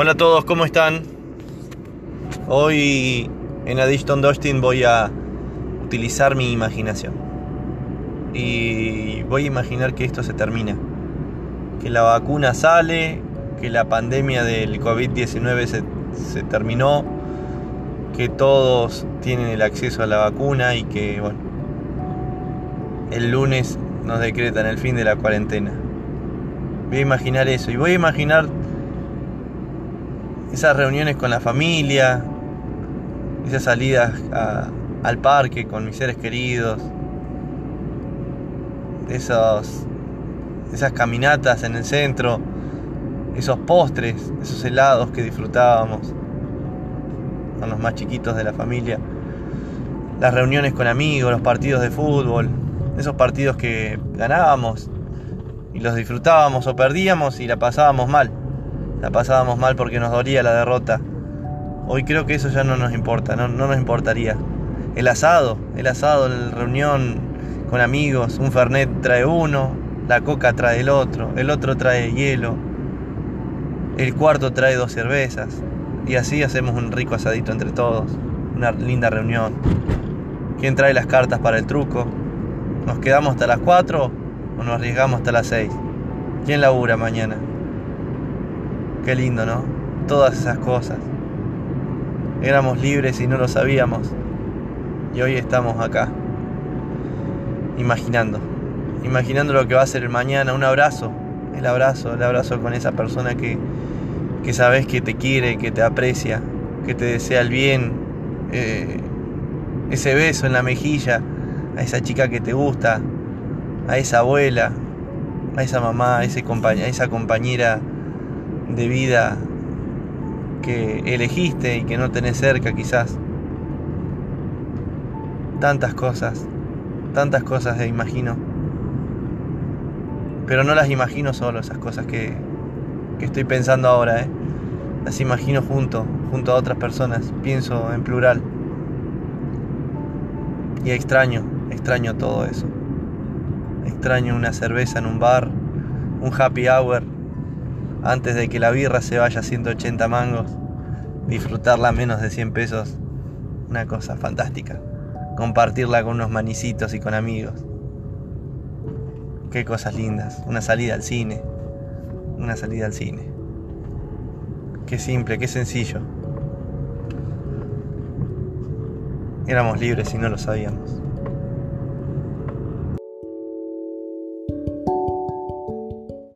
Hola a todos, ¿cómo están? Hoy en Addiction Dustin voy a utilizar mi imaginación. Y voy a imaginar que esto se termina. Que la vacuna sale, que la pandemia del COVID-19 se, se terminó, que todos tienen el acceso a la vacuna y que, bueno, el lunes nos decretan el fin de la cuarentena. Voy a imaginar eso y voy a imaginar esas reuniones con la familia, esas salidas al parque con mis seres queridos, esos, esas caminatas en el centro, esos postres, esos helados que disfrutábamos con los más chiquitos de la familia, las reuniones con amigos, los partidos de fútbol, esos partidos que ganábamos y los disfrutábamos o perdíamos y la pasábamos mal. La pasábamos mal porque nos dolía la derrota. Hoy creo que eso ya no nos importa, no, nos importaría. El asado, el asado, la reunión con amigos, un Fernet trae uno, la coca trae el otro, el otro trae hielo, el cuarto trae dos cervezas. Y así hacemos un rico asadito entre todos, una linda reunión. ¿Quién trae las cartas para el truco? ¿Nos quedamos hasta las 4 o nos arriesgamos hasta las 6? ¿Quién labura mañana? Qué lindo, ¿no? Todas esas cosas. Éramos libres y no lo sabíamos. Y hoy estamos acá. Imaginando. Imaginando lo que va a ser el mañana. Un abrazo. El abrazo, el abrazo con esa persona que, que sabes que te quiere, que te aprecia, que te desea el bien. Eh, ese beso en la mejilla a esa chica que te gusta, a esa abuela, a esa mamá, a, a esa compañera de vida que elegiste y que no tenés cerca quizás. Tantas cosas, tantas cosas de imagino. Pero no las imagino solo, esas cosas que, que estoy pensando ahora, ¿eh? Las imagino junto, junto a otras personas, pienso en plural. Y extraño, Extraño todo eso. Extraño una cerveza en un bar, un happy hour, antes de que la birra se vaya a 180 mangos, disfrutarla a menos de 100 pesos. Una cosa fantástica. Compartirla con unos manicitos y con amigos. Qué cosas lindas. Una salida al cine. Una salida al cine. Qué simple, qué sencillo. Éramos libres y no lo sabíamos.